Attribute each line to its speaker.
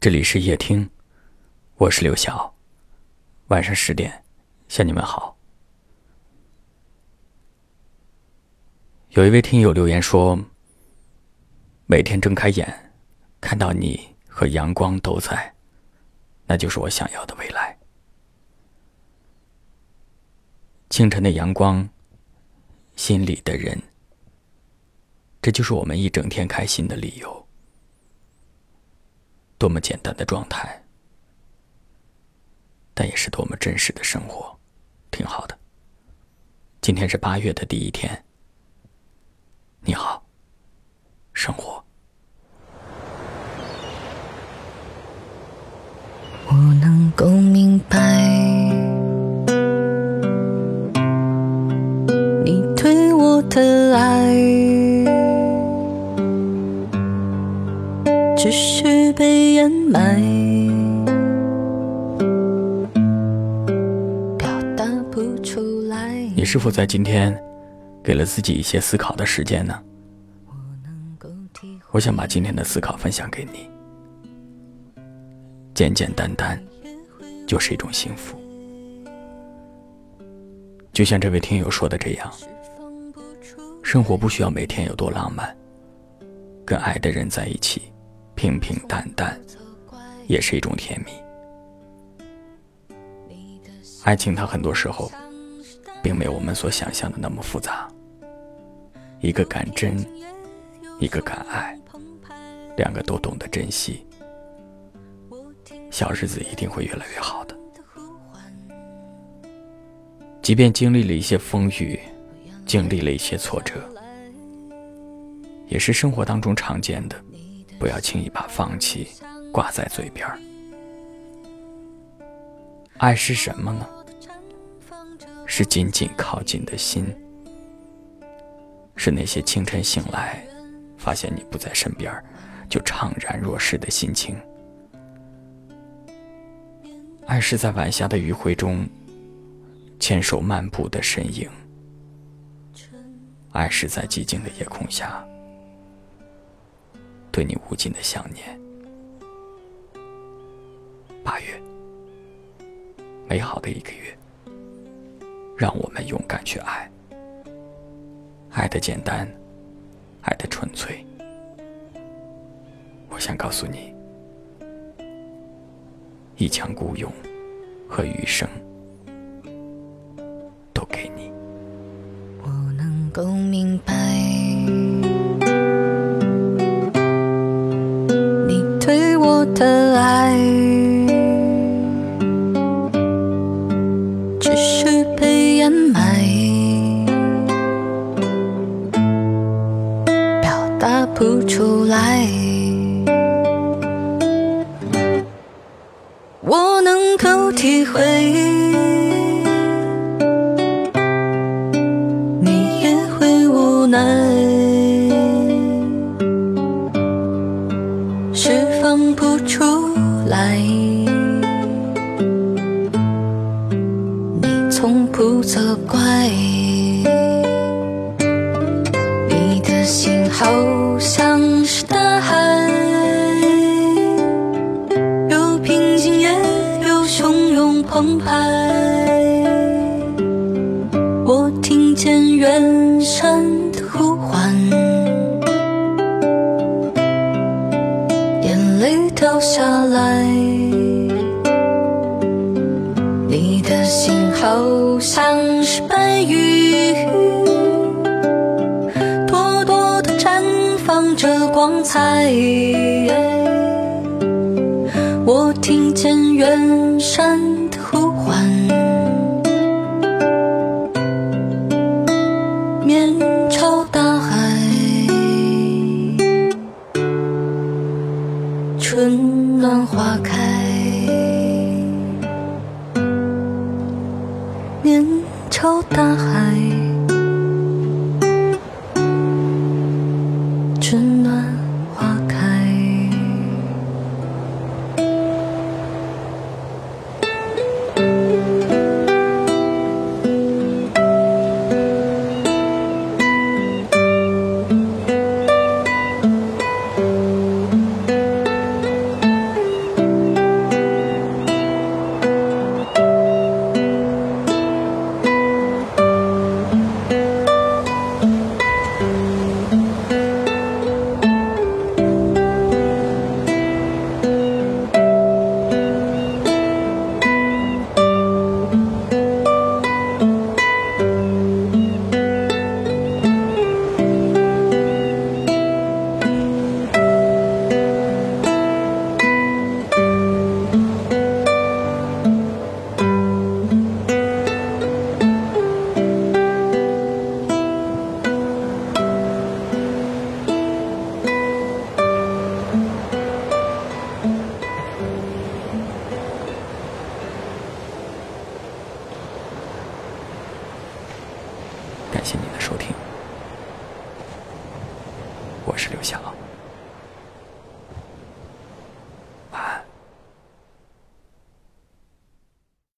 Speaker 1: 这里是夜听，我是刘晓。晚上十点，向你们好。有一位听友留言说：“每天睁开眼，看到你和阳光都在，那就是我想要的未来。”清晨的阳光，心里的人，这就是我们一整天开心的理由。多么简单的状态，但也是多么真实的生活，挺好的。今天是八月的第一天，你好，生活。
Speaker 2: 我能够明白，只是被掩埋，
Speaker 1: 你是否在今天给了自己一些思考的时间呢？我想把今天的思考分享给你。简简单单，就是一种幸福。就像这位听友说的这样，生活不需要每天有多浪漫，跟爱的人在一起，平平淡淡，也是一种甜蜜。爱情它很多时候，并没有我们所想象的那么复杂。一个敢真，一个敢爱，两个都懂得珍惜。小日子一定会越来越好的。即便经历了一些风雨，经历了一些挫折，也是生活当中常见的。不要轻易把放弃挂在嘴边。爱是什么呢？是紧紧靠近的心，是那些清晨醒来，发现你不在身边，就怅然若失的心情。爱是在晚霞的余晖中牵手漫步的身影，爱是在寂静的夜空下对你无尽的想念。八月，美好的一个月，让我们勇敢去爱，爱的简单，爱的纯粹。我想告诉你。一腔孤勇和余生都给你。
Speaker 2: 我能够明白，责怪，你的心好像是大海。有平静也有汹涌澎湃，我听见远山的呼唤，眼泪掉下来。好像是白云，朵朵的绽放着光彩。我听见远山。朝大海，感谢您的收听，我
Speaker 1: 是刘翔。